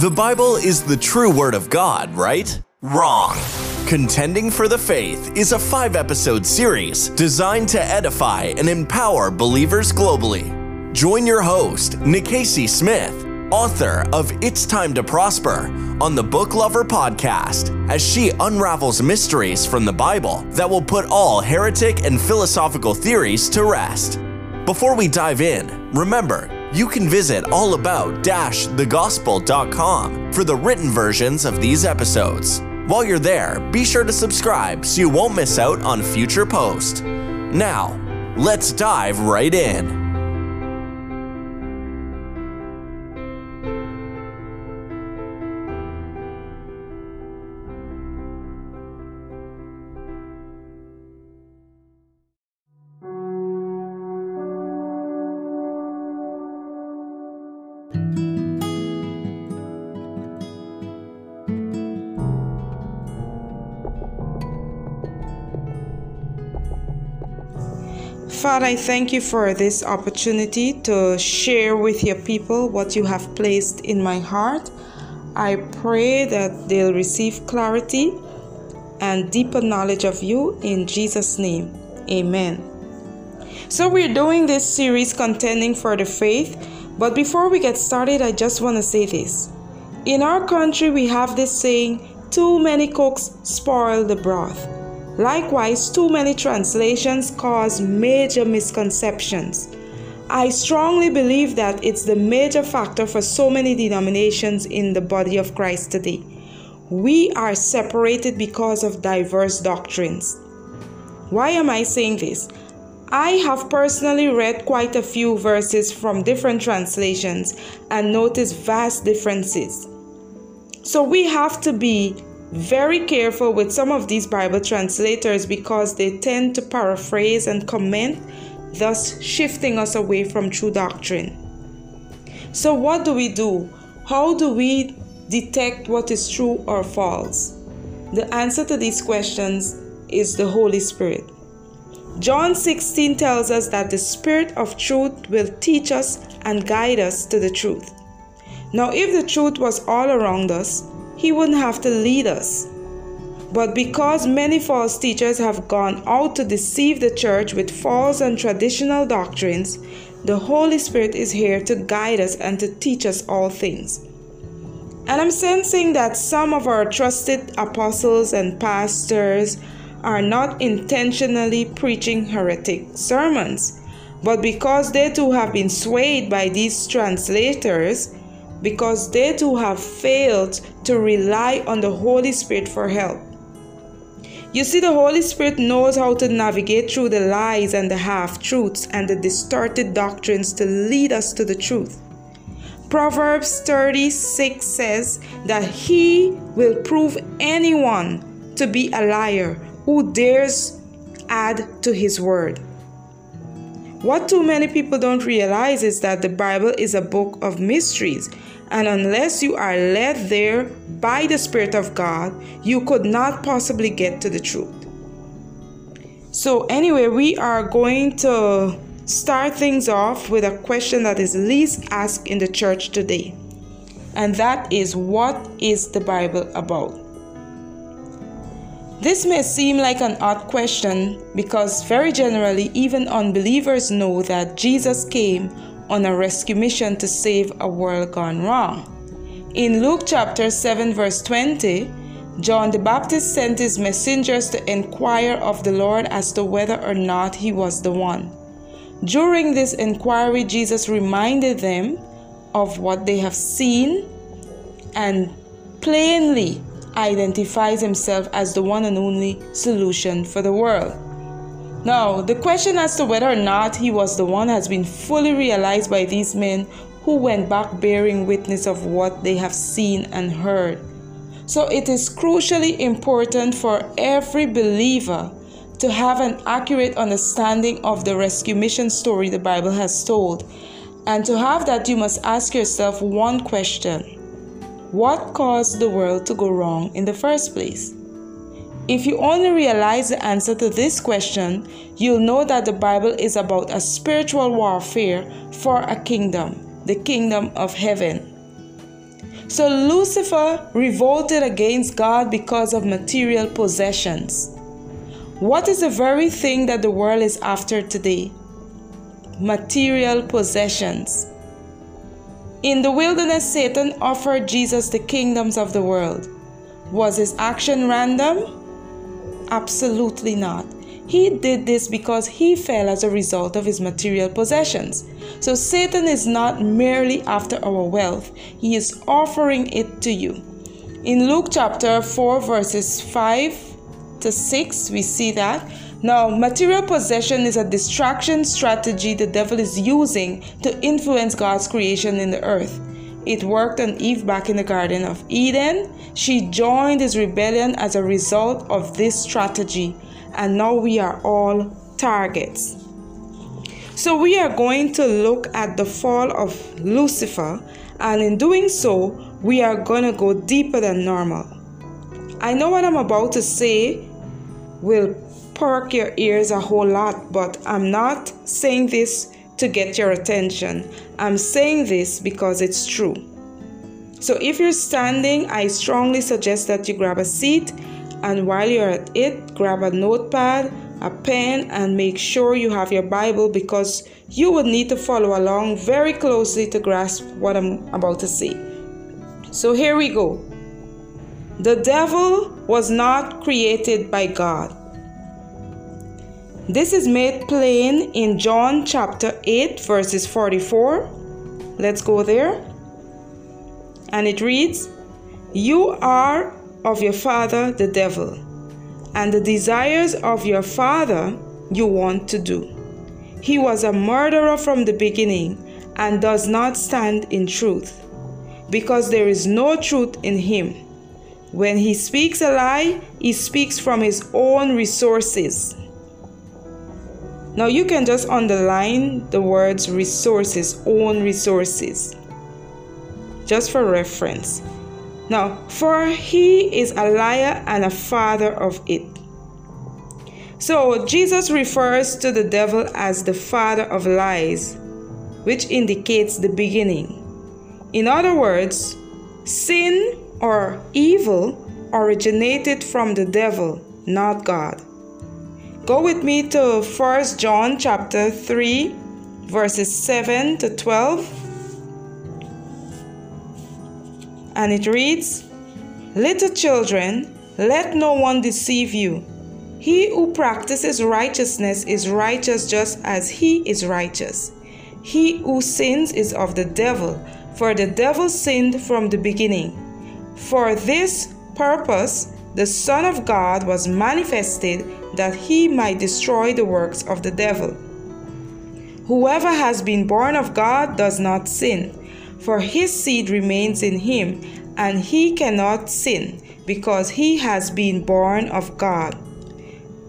The Bible is the true Word of God, right? Wrong. Contending for the Faith is a five episode series designed to edify and empower believers globally. Join your host, Nikasi Smith, author of It's Time to Prosper, on the Book Lover podcast as she unravels mysteries from the Bible that will put all heretic and philosophical theories to rest. Before we dive in, remember, you can visit allabout-thegospel.com for the written versions of these episodes. While you're there, be sure to subscribe so you won't miss out on future posts. Now, let's dive right in. Father, I thank you for this opportunity to share with your people what you have placed in my heart. I pray that they'll receive clarity and deeper knowledge of you in Jesus' name. Amen. So, we're doing this series contending for the faith, but before we get started, I just want to say this. In our country, we have this saying, too many cooks spoil the broth. Likewise, too many translations cause major misconceptions. I strongly believe that it's the major factor for so many denominations in the body of Christ today. We are separated because of diverse doctrines. Why am I saying this? I have personally read quite a few verses from different translations and noticed vast differences. So we have to be very careful with some of these Bible translators because they tend to paraphrase and comment, thus shifting us away from true doctrine. So, what do we do? How do we detect what is true or false? The answer to these questions is the Holy Spirit. John 16 tells us that the Spirit of truth will teach us and guide us to the truth. Now, if the truth was all around us, he wouldn't have to lead us. But because many false teachers have gone out to deceive the church with false and traditional doctrines, the Holy Spirit is here to guide us and to teach us all things. And I'm sensing that some of our trusted apostles and pastors are not intentionally preaching heretic sermons, but because they too have been swayed by these translators, because they too have failed to rely on the Holy Spirit for help. You see, the Holy Spirit knows how to navigate through the lies and the half truths and the distorted doctrines to lead us to the truth. Proverbs 36 says that He will prove anyone to be a liar who dares add to His word. What too many people don't realize is that the Bible is a book of mysteries and unless you are led there by the Spirit of God, you could not possibly get to the truth. So, anyway, we are going to start things off with a question that is least asked in the church today. And that is what is the Bible about? This may seem like an odd question because, very generally, even unbelievers know that Jesus came on a rescue mission to save a world gone wrong. In Luke chapter 7, verse 20, John the Baptist sent his messengers to inquire of the Lord as to whether or not he was the one. During this inquiry, Jesus reminded them of what they have seen and plainly identifies himself as the one and only solution for the world. Now, the question as to whether or not he was the one has been fully realized by these men who went back bearing witness of what they have seen and heard. So, it is crucially important for every believer to have an accurate understanding of the rescue mission story the Bible has told. And to have that, you must ask yourself one question What caused the world to go wrong in the first place? If you only realize the answer to this question, you'll know that the Bible is about a spiritual warfare for a kingdom, the kingdom of heaven. So Lucifer revolted against God because of material possessions. What is the very thing that the world is after today? Material possessions. In the wilderness, Satan offered Jesus the kingdoms of the world. Was his action random? Absolutely not. He did this because he fell as a result of his material possessions. So Satan is not merely after our wealth, he is offering it to you. In Luke chapter 4, verses 5 to 6, we see that. Now, material possession is a distraction strategy the devil is using to influence God's creation in the earth. It worked on Eve back in the Garden of Eden. She joined his rebellion as a result of this strategy, and now we are all targets. So, we are going to look at the fall of Lucifer, and in doing so, we are going to go deeper than normal. I know what I'm about to say will perk your ears a whole lot, but I'm not saying this to get your attention. I'm saying this because it's true. So if you're standing, I strongly suggest that you grab a seat and while you're at it, grab a notepad, a pen, and make sure you have your Bible because you would need to follow along very closely to grasp what I'm about to say. So here we go. The devil was not created by God. This is made plain in John chapter 8, verses 44. Let's go there. And it reads You are of your father, the devil, and the desires of your father you want to do. He was a murderer from the beginning and does not stand in truth, because there is no truth in him. When he speaks a lie, he speaks from his own resources. Now you can just underline the words resources, own resources, just for reference. Now, for he is a liar and a father of it. So Jesus refers to the devil as the father of lies, which indicates the beginning. In other words, sin or evil originated from the devil, not God. Go with me to 1 John chapter 3 verses 7 to 12. And it reads, Little children, let no one deceive you. He who practices righteousness is righteous just as he is righteous. He who sins is of the devil, for the devil sinned from the beginning. For this purpose, the Son of God was manifested that he might destroy the works of the devil. Whoever has been born of God does not sin, for his seed remains in him, and he cannot sin because he has been born of God.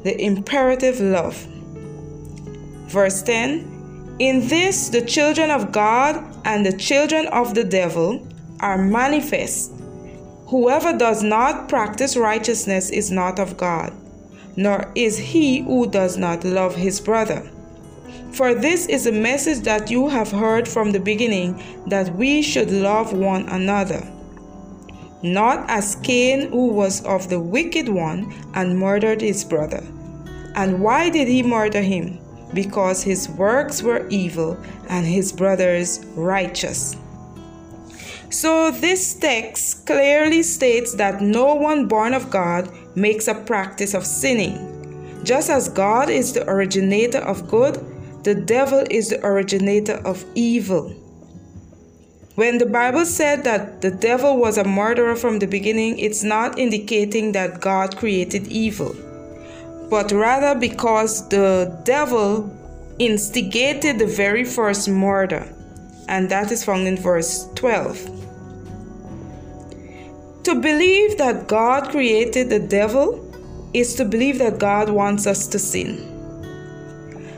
The imperative love. Verse 10 In this the children of God and the children of the devil are manifest. Whoever does not practice righteousness is not of God, nor is he who does not love his brother. For this is a message that you have heard from the beginning that we should love one another. Not as Cain, who was of the wicked one and murdered his brother. And why did he murder him? Because his works were evil and his brothers righteous. So, this text clearly states that no one born of God makes a practice of sinning. Just as God is the originator of good, the devil is the originator of evil. When the Bible said that the devil was a murderer from the beginning, it's not indicating that God created evil, but rather because the devil instigated the very first murder, and that is found in verse 12. To believe that God created the devil is to believe that God wants us to sin.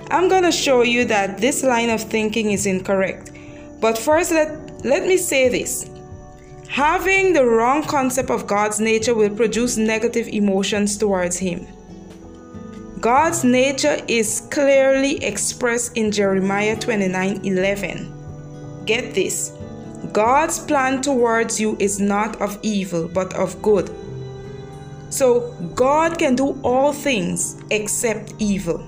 I'm going to show you that this line of thinking is incorrect. But first, let, let me say this. Having the wrong concept of God's nature will produce negative emotions towards Him. God's nature is clearly expressed in Jeremiah 29 11. Get this God's plan towards you is not of evil, but of good. So, God can do all things except evil.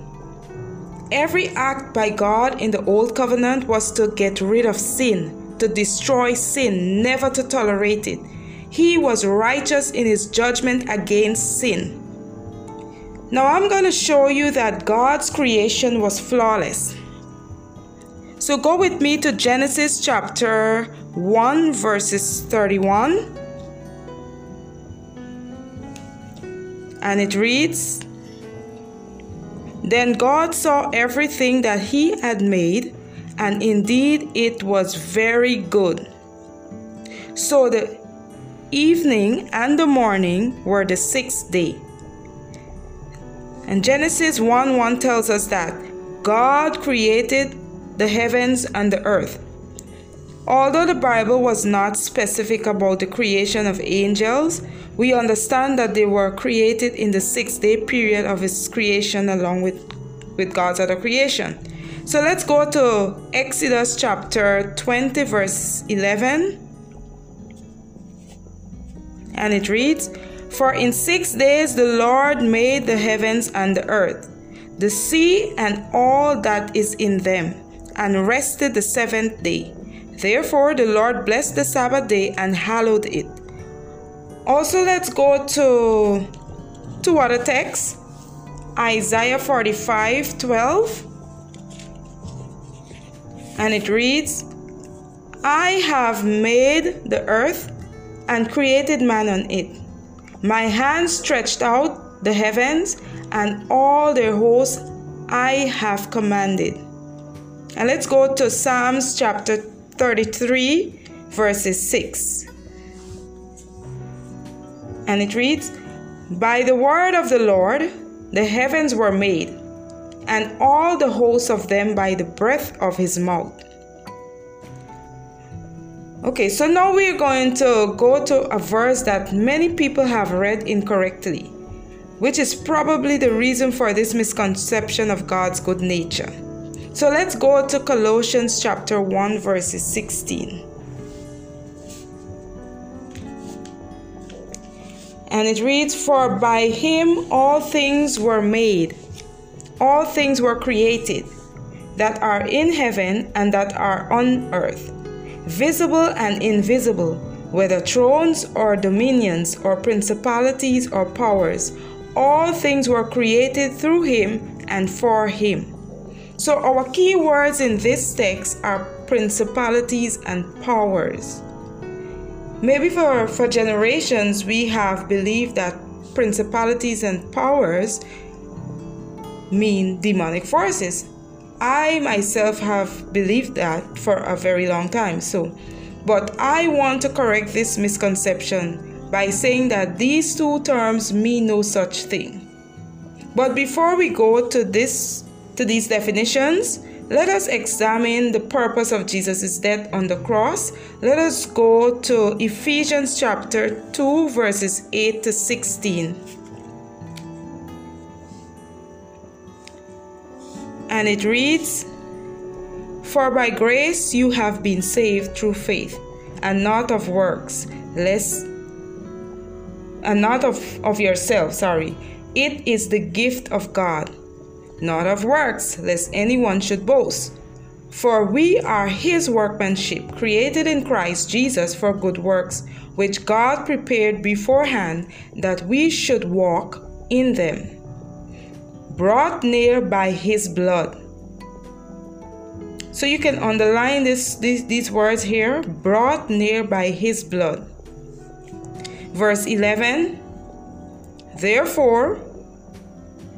Every act by God in the Old Covenant was to get rid of sin, to destroy sin, never to tolerate it. He was righteous in his judgment against sin. Now I'm going to show you that God's creation was flawless. So go with me to Genesis chapter 1, verses 31. And it reads Then God saw everything that he had made, and indeed it was very good. So the evening and the morning were the sixth day. And Genesis 1 1 tells us that God created the heavens and the earth. Although the Bible was not specific about the creation of angels, we understand that they were created in the six day period of His creation along with, with God's other creation. So let's go to Exodus chapter 20, verse 11. And it reads For in six days the Lord made the heavens and the earth, the sea and all that is in them, and rested the seventh day. Therefore the Lord blessed the Sabbath day and hallowed it. Also, let's go to to other text. Isaiah 45 12. And it reads, I have made the earth and created man on it. My hand stretched out the heavens, and all their hosts I have commanded. And let's go to Psalms chapter 33, verses 6. And it reads, By the word of the Lord the heavens were made, and all the hosts of them by the breath of his mouth. Okay, so now we're going to go to a verse that many people have read incorrectly, which is probably the reason for this misconception of God's good nature. So let's go to Colossians chapter 1, verses 16. And it reads, For by him all things were made, all things were created, that are in heaven and that are on earth visible and invisible, whether thrones or dominions or principalities or powers, all things were created through him and for him. So, our key words in this text are principalities and powers. Maybe for, for generations we have believed that principalities and powers mean demonic forces. I myself have believed that for a very long time. So, but I want to correct this misconception by saying that these two terms mean no such thing. But before we go to this to these definitions, let us examine the purpose of Jesus' death on the cross. Let us go to Ephesians chapter 2 verses 8 to 16. and it reads For by grace you have been saved through faith, and not of works, less and not of, of yourself, sorry. It is the gift of God, not of works, lest anyone should boast. For we are his workmanship, created in Christ Jesus for good works, which God prepared beforehand that we should walk in them brought near by his blood. So you can underline this, this, these words here brought near by his blood. Verse 11 Therefore,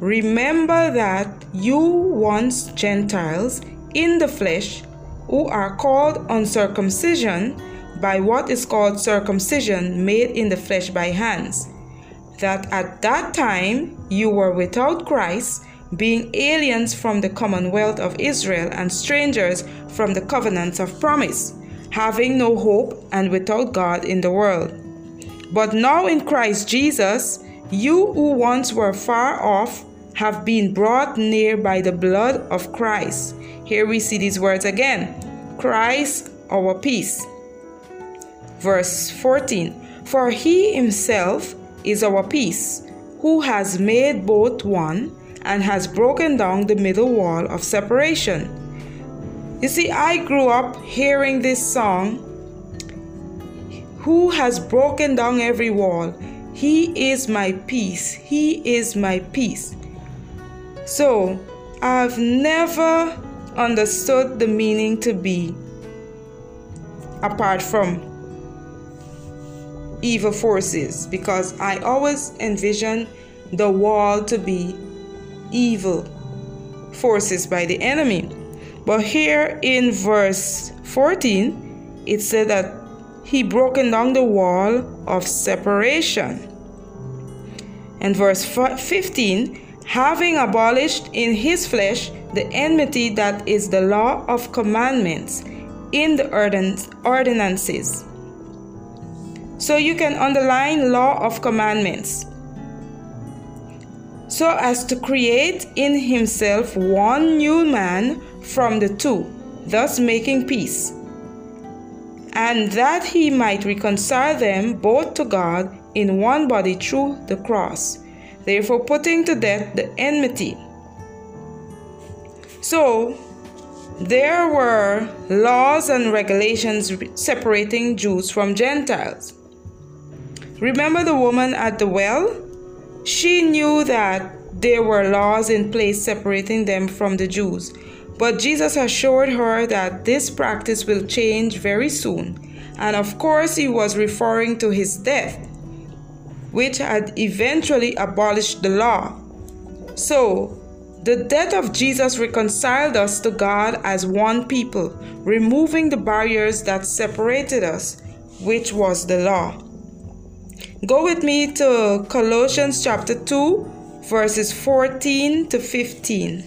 remember that you once Gentiles in the flesh, who are called uncircumcision by what is called circumcision made in the flesh by hands that at that time you were without Christ, being aliens from the commonwealth of Israel and strangers from the covenants of promise, having no hope and without God in the world. But now in Christ Jesus, you who once were far off have been brought near by the blood of Christ. Here we see these words again Christ, our peace. verse 14 For he himself is our peace, who has made both one and has broken down the middle wall of separation. You see, I grew up hearing this song Who has broken down every wall? He is my peace. He is my peace. So, I've never understood the meaning to be apart from evil forces because I always envision the wall to be evil forces by the enemy. But here in verse 14, it said that he broken down the wall of separation. And verse 15, having abolished in his flesh the enmity that is the law of commandments in the ordinances. So you can underline law of commandments. So as to create in himself one new man from the two, thus making peace. And that he might reconcile them both to God in one body through the cross, therefore putting to death the enmity. So, there were laws and regulations separating Jews from Gentiles. Remember the woman at the well? She knew that there were laws in place separating them from the Jews, but Jesus assured her that this practice will change very soon. And of course, he was referring to his death, which had eventually abolished the law. So, the death of Jesus reconciled us to God as one people, removing the barriers that separated us, which was the law. Go with me to Colossians chapter 2, verses 14 to 15.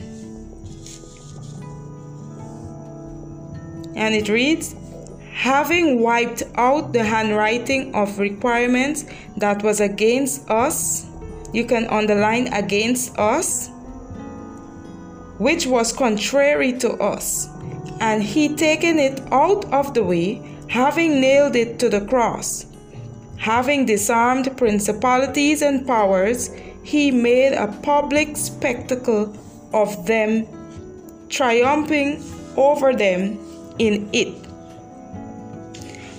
And it reads, Having wiped out the handwriting of requirements that was against us, you can underline against us which was contrary to us. And he taken it out of the way, having nailed it to the cross. Having disarmed principalities and powers, he made a public spectacle of them, triumphing over them in it.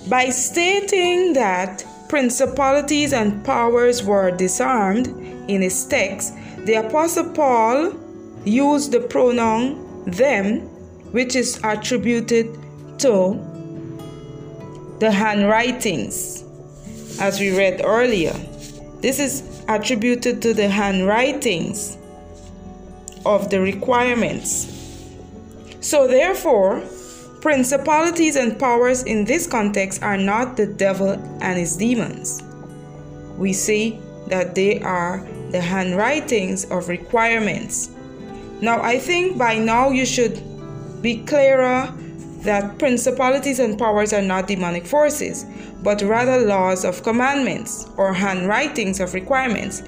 By stating that principalities and powers were disarmed in his text, the Apostle Paul used the pronoun them, which is attributed to the handwritings, as we read earlier. This is attributed to the handwritings of the requirements. So, therefore, principalities and powers in this context are not the devil and his demons. We see that they are the handwritings of requirements now, I think by now you should be clearer that principalities and powers are not demonic forces, but rather laws of commandments or handwritings of requirements.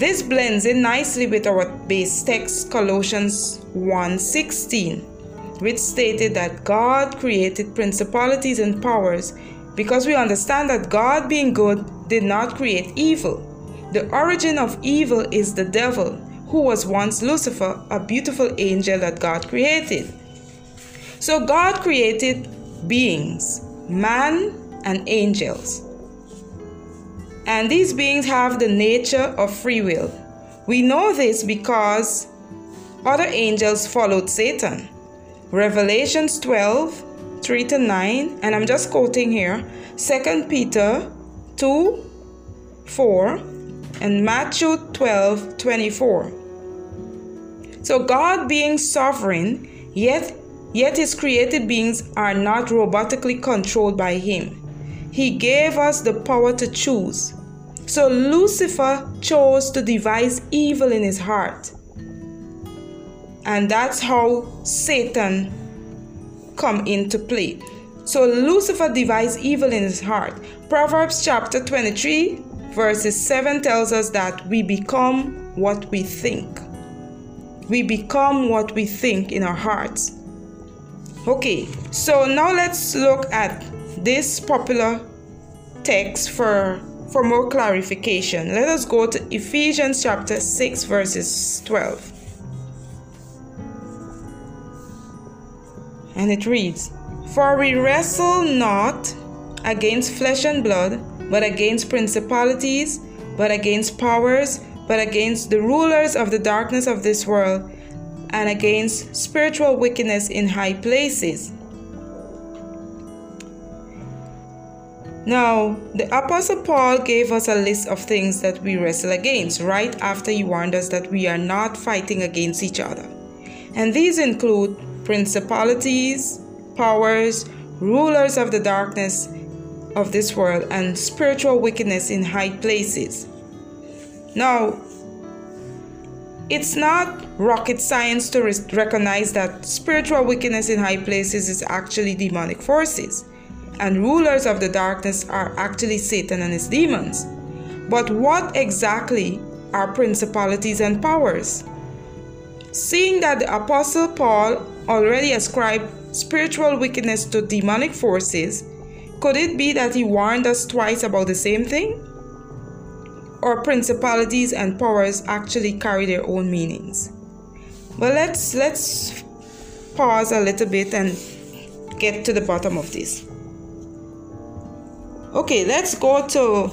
This blends in nicely with our base text Colossians 1:16, which stated that God created principalities and powers because we understand that God being good did not create evil. The origin of evil is the devil, who was once Lucifer, a beautiful angel that God created. So God created beings, man and angels. And these beings have the nature of free will. We know this because other angels followed Satan. Revelations 12 3 to 9, and I'm just quoting here 2 Peter 2 4 and Matthew 12 24. So God being sovereign, yet yet his created beings are not robotically controlled by him. He gave us the power to choose. So Lucifer chose to devise evil in his heart. And that's how Satan come into play. So Lucifer devised evil in his heart. Proverbs chapter 23 verses 7 tells us that we become what we think. We become what we think in our hearts. Okay, so now let's look at this popular text for for more clarification. Let us go to Ephesians chapter 6 verses 12. And it reads, For we wrestle not against flesh and blood, but against principalities, but against powers, but against the rulers of the darkness of this world, and against spiritual wickedness in high places. Now, the Apostle Paul gave us a list of things that we wrestle against right after he warned us that we are not fighting against each other. And these include principalities, powers, rulers of the darkness of this world, and spiritual wickedness in high places. Now, it's not rocket science to recognize that spiritual wickedness in high places is actually demonic forces and rulers of the darkness are actually Satan and his demons. But what exactly are principalities and powers? Seeing that the Apostle Paul already ascribed spiritual wickedness to demonic forces, could it be that he warned us twice about the same thing? Or principalities and powers actually carry their own meanings? But let's let's pause a little bit and get to the bottom of this. Okay, let's go to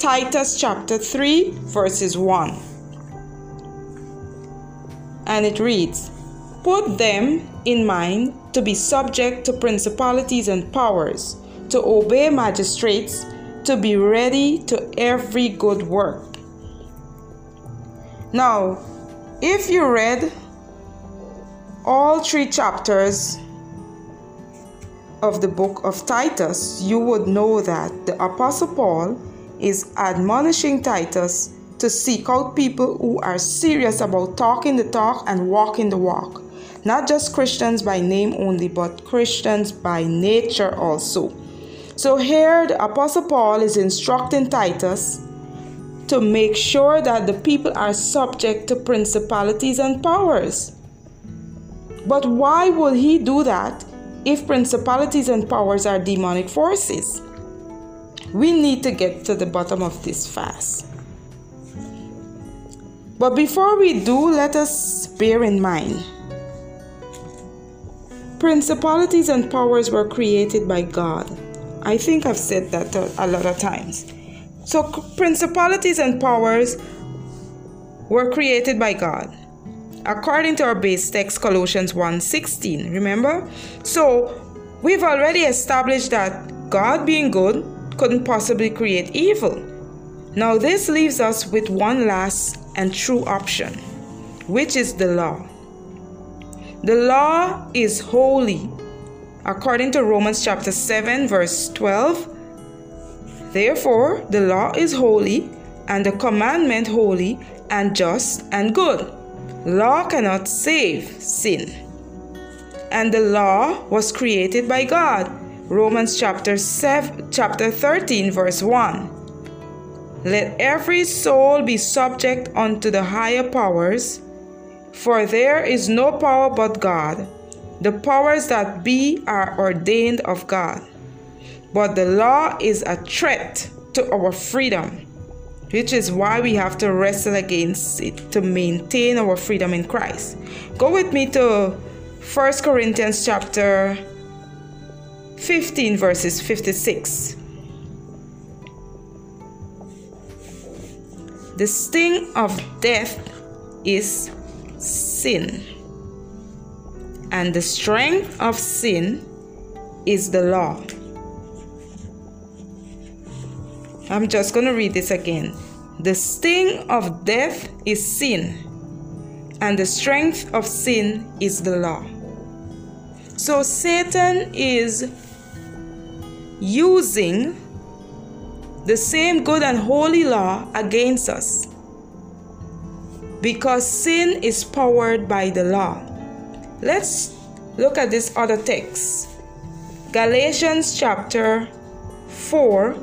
Titus chapter 3, verses 1. And it reads Put them in mind to be subject to principalities and powers, to obey magistrates, to be ready to every good work. Now, if you read all three chapters of the book of Titus, you would know that the Apostle Paul is admonishing Titus to seek out people who are serious about talking the talk and walking the walk. Not just Christians by name only, but Christians by nature also. So here the Apostle Paul is instructing Titus to make sure that the people are subject to principalities and powers. But why would he do that if principalities and powers are demonic forces. We need to get to the bottom of this fast. But before we do, let us bear in mind principalities and powers were created by God. I think I've said that a, lot of times. So, principalities and powers were created by God according to our base text Colossians 1:16. Remember? So, we've already established that God being good couldn't possibly create evil. Now, this leaves us with one last and true option, which is the law. The law is holy. According to Romans chapter 7 verse 12, therefore the law is holy and the commandment holy and just and good. Law cannot save sin. And the law was created by God. Romans chapter 7 chapter 13 verse 1. Let every soul be subject unto the higher powers, for there is no power but God. The powers that be are ordained of God. But the law is a threat to our freedom which is why we have to wrestle against it to maintain our freedom in Christ. Go with me to 1 Corinthians chapter 15 verses 56. The sting of death is sin. And the strength of sin is the law. I'm just going to read this again. The sting of death is sin, and the strength of sin is the law. So Satan is using the same good and holy law against us because sin is powered by the law. Let's look at this other text Galatians chapter 4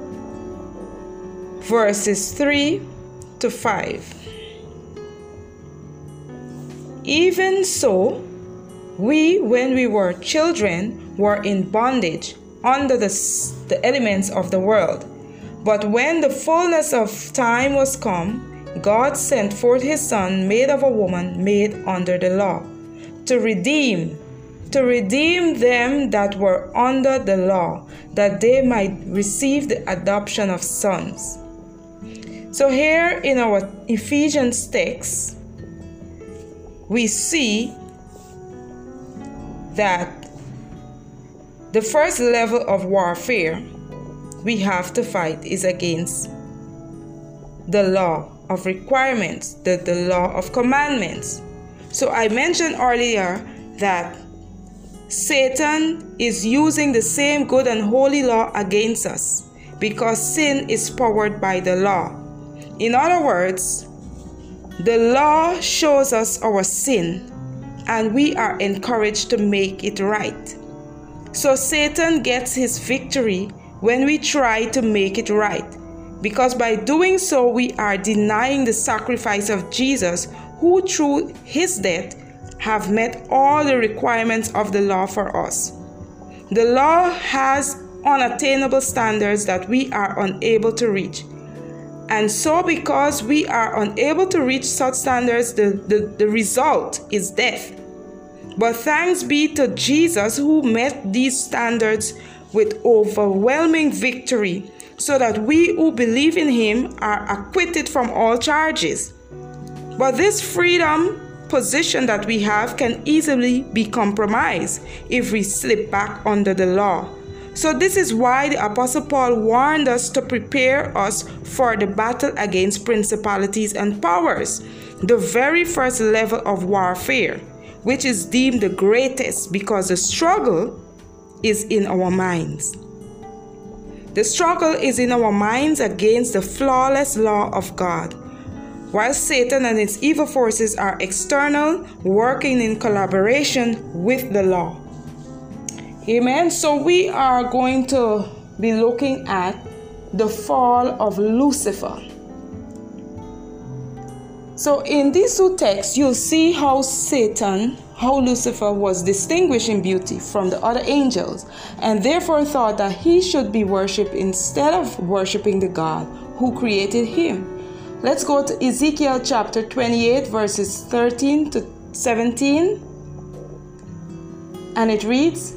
verses 3 to 5. Even so, we, when we were children, were in bondage under the, the elements of the world. But when the fullness of time was come, God sent forth his Son, made of a woman, made under the law, to redeem, to redeem them that were under the law, that they might receive the adoption of sons. So, here in our Ephesians text, we see that the first level of warfare we have to fight is against the law of requirements, the, the law of commandments. So I mentioned earlier that Satan is using the same good and holy law against us because sin is powered by the law. In other words, the law shows us our sin and we are encouraged to make it right. So Satan gets his victory when we try to make it right, because by doing so, we are denying the sacrifice of Jesus, who through his death have met all the requirements of the law for us. The law has unattainable standards that we are unable to reach. And so, because we are unable to reach such standards, the, the, the result is death. But thanks be to Jesus who met these standards with overwhelming victory, so that we who believe in him are acquitted from all charges. But this freedom position that we have can easily be compromised if we slip back under the law. So, this is why the Apostle Paul warned us to prepare us for the battle against principalities and powers, the very first level of warfare which is deemed the greatest because the struggle is in our minds. The struggle is in our minds against the flawless law of God. While Satan and its evil forces are external, working in collaboration with the law. Amen. So we are going to be looking at the fall of Lucifer. So in these two texts, you'll see how Satan, how Lucifer was distinguished in beauty from the other angels, and therefore thought that he should be worshipped instead of worshiping the God who created him. Let's go to Ezekiel chapter 28, verses 13 to 17. And it reads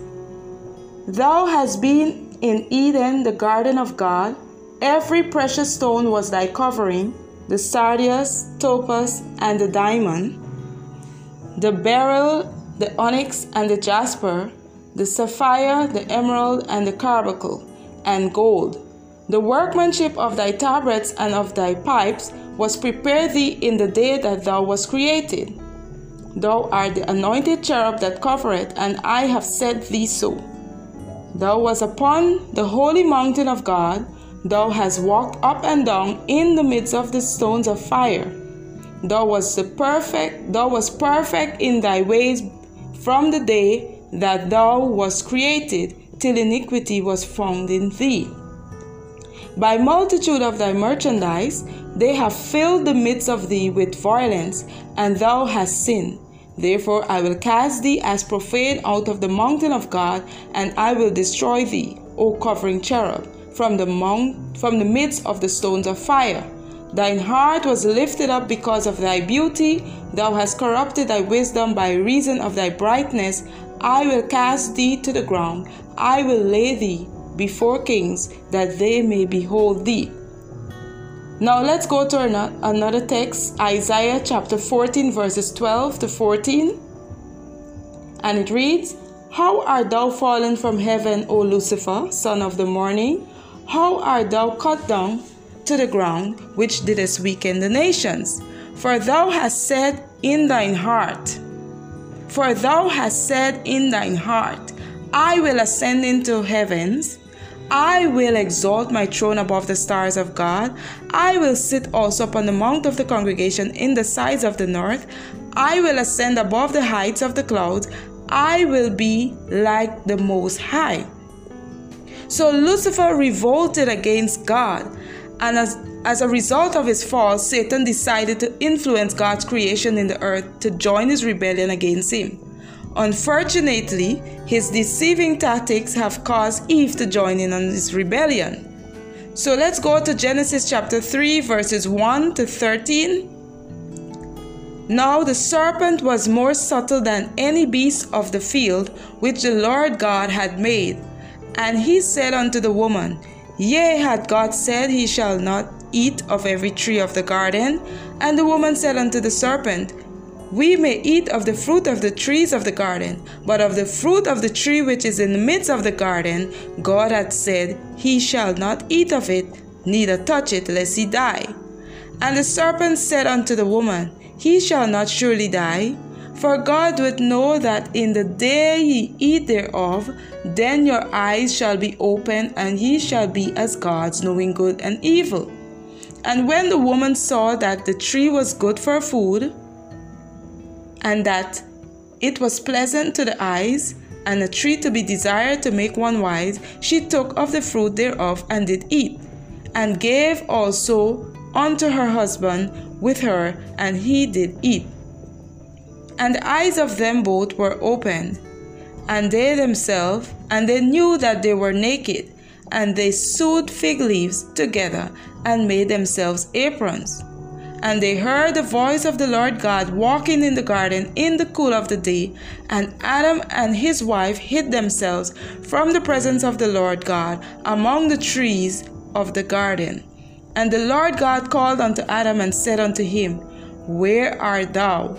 Thou hast been in Eden, the garden of God. Every precious stone was thy covering the sardius, topaz, and the diamond, the beryl, the onyx, and the jasper, the sapphire, the emerald, and the carbuncle, and gold. The workmanship of thy tabrets and of thy pipes was prepared thee in the day that thou wast created. Thou art the anointed cherub that covereth, and I have set thee so. Thou wast upon the holy mountain of God, Thou hast walked up and down in the midst of the stones of fire. Thou the perfect, thou wast perfect in thy ways from the day that thou wast created, till iniquity was found in thee. By multitude of thy merchandise, they have filled the midst of thee with violence, and thou hast sinned. Therefore, I will cast thee as profane out of the mountain of God, and I will destroy thee, O covering cherub from the mount, from the midst of the stones of fire. Thine heart was lifted up because of thy beauty, thou hast corrupted thy wisdom by reason of thy brightness. I will cast thee to the ground, I will lay thee before kings, that they may behold thee. Now let's go to another text, Isaiah chapter 14, verses 12 to 14. And it reads, How art thou fallen from heaven, O Lucifer, son of the morning? How art thou cut down to the ground, which didst weaken the nations? For thou hast said in thine heart, for thou hast said in thine heart, I will ascend into heavens. I will exalt my throne above the stars of God. I will sit also upon the mount of the congregation in the sides of the north. I will ascend above the heights of the clouds. I will be like the Most High. So Lucifer revolted against God, and as, as a result of his fall, Satan decided to influence God's creation in the earth to join his rebellion against him. Unfortunately, his deceiving tactics have caused Eve to join in on this rebellion. So let's go to Genesis chapter 3, verses 1 to 13. Now the serpent was more subtle than any beast of the field which the Lord God had made. And he said unto the woman, Yea, had God said, He shall not eat of every tree of the garden? And the woman said unto the serpent, We may eat of the fruit of the trees of the garden, but of the fruit of the tree which is in the midst of the garden, God hath said, He shall not eat of it, neither touch it, lest he die. And the serpent said unto the woman, he shall not surely die. For God would know that in the day ye eat thereof, then your eyes shall be opened, and ye shall be as gods, knowing good and evil. And when the woman saw that the tree was good for food, and that it was pleasant to the eyes, and a tree to be desired to make one wise, she took of the fruit thereof and did eat, and gave also unto her husband with her, and he did eat. And the eyes of them both were opened, and they themselves, and they knew that they were naked, and they sewed fig leaves together and made themselves aprons. And they heard the voice of the Lord God walking in the garden in the cool of the day. And Adam and his wife hid themselves from the presence of the Lord God among the trees of the garden. And the Lord God called unto Adam and said unto him, Where art thou?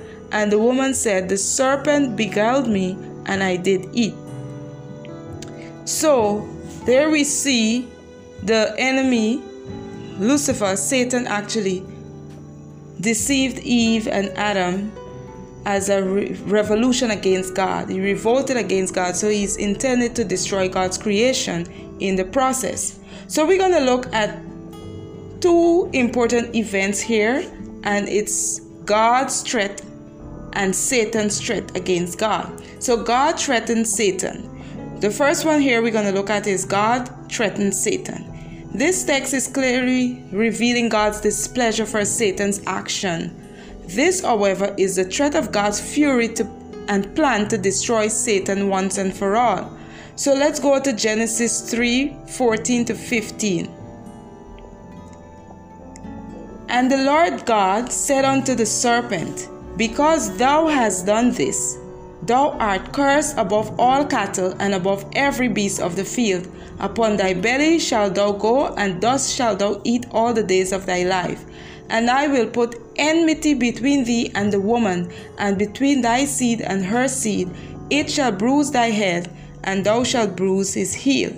And the woman said, The serpent beguiled me, and I did eat. So there we see the enemy, Lucifer, Satan actually deceived Eve and Adam as a re- revolution against God. He revolted against God, so he's intended to destroy God's creation in the process. So we're going to look at two important events here, and it's God's threat and Satan's threat against God. So God threatened Satan. The first one here we're going to look at is God threatened Satan. This text is clearly revealing God's displeasure for Satan's action. This, however, is the threat of God's fury to, and plan to destroy Satan once and for all. So let's go to Genesis 3 14 to 15. And the Lord God said unto the serpent, Because thou hast done this, thou art cursed above all cattle and above every beast of the field. Upon thy belly shalt thou go, and thus shalt thou eat all the days of thy life. And I will put enmity between thee and the woman, and between thy seed and her seed. It shall bruise thy head, and thou shalt bruise his heel.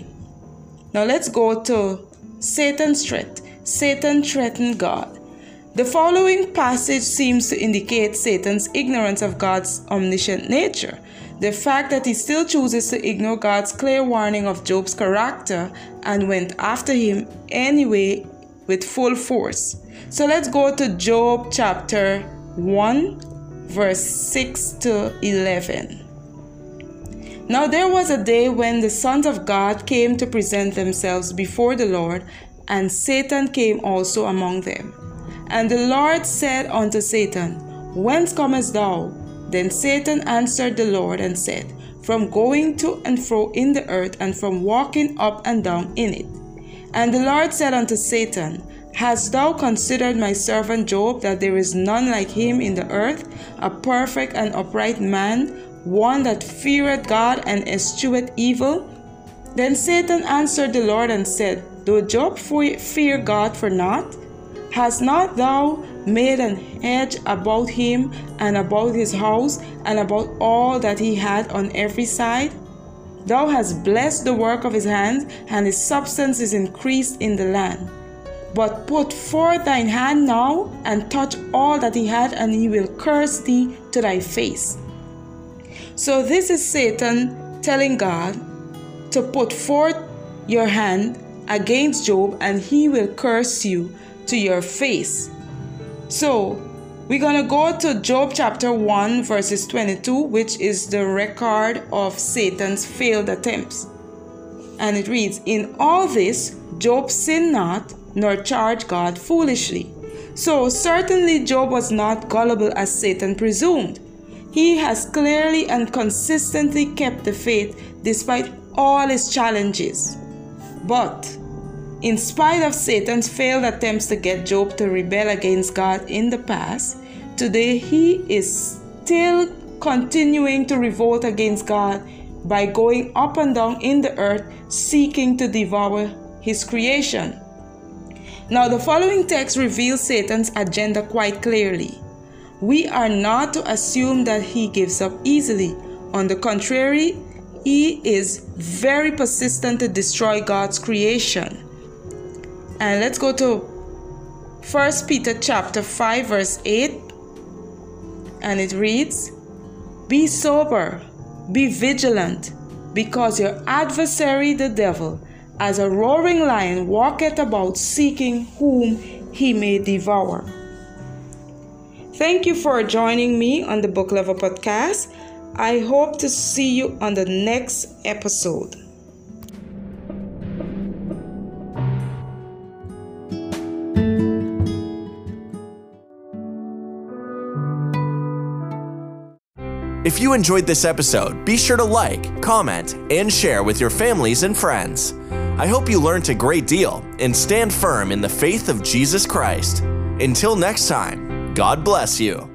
Now let's go to Satan's threat. Satan threatened God. The following passage seems to indicate Satan's ignorance of God's omniscient nature. The fact that he still chooses to ignore God's clear warning of Job's character and went after him anyway with full force. So let's go to Job chapter 1, verse 6 to 11. Now there was a day when the sons of God came to present themselves before the Lord, and Satan came also among them. And the Lord said unto Satan, Whence comest thou? Then Satan answered the Lord and said, From going to and fro in the earth, and from walking up and down in it. And the Lord said unto Satan, Hast thou considered my servant Job, that there is none like him in the earth, a perfect and upright man, one that feareth God and escheweth evil? Then Satan answered the Lord and said, Do Job fear God for naught? Hast not thou made an hedge about him and about his house and about all that he had on every side? Thou hast blessed the work of his hands, and his substance is increased in the land. But put forth thine hand now and touch all that he had, and he will curse thee to thy face. So, this is Satan telling God to put forth your hand against Job and he will curse you to your face. So, we're going to go to Job chapter 1, verses 22, which is the record of Satan's failed attempts. And it reads In all this, Job sinned not, nor charged God foolishly. So, certainly, Job was not gullible as Satan presumed. He has clearly and consistently kept the faith despite all his challenges. But, in spite of Satan's failed attempts to get Job to rebel against God in the past, today he is still continuing to revolt against God by going up and down in the earth seeking to devour his creation. Now, the following text reveals Satan's agenda quite clearly. We are not to assume that he gives up easily. On the contrary, he is very persistent to destroy God's creation. And let's go to 1 Peter chapter 5 verse 8 and it reads Be sober, be vigilant, because your adversary the devil, as a roaring lion, walketh about seeking whom he may devour. Thank you for joining me on the Book Lover podcast. I hope to see you on the next episode. If you enjoyed this episode, be sure to like, comment, and share with your families and friends. I hope you learned a great deal and stand firm in the faith of Jesus Christ. Until next time, God bless you.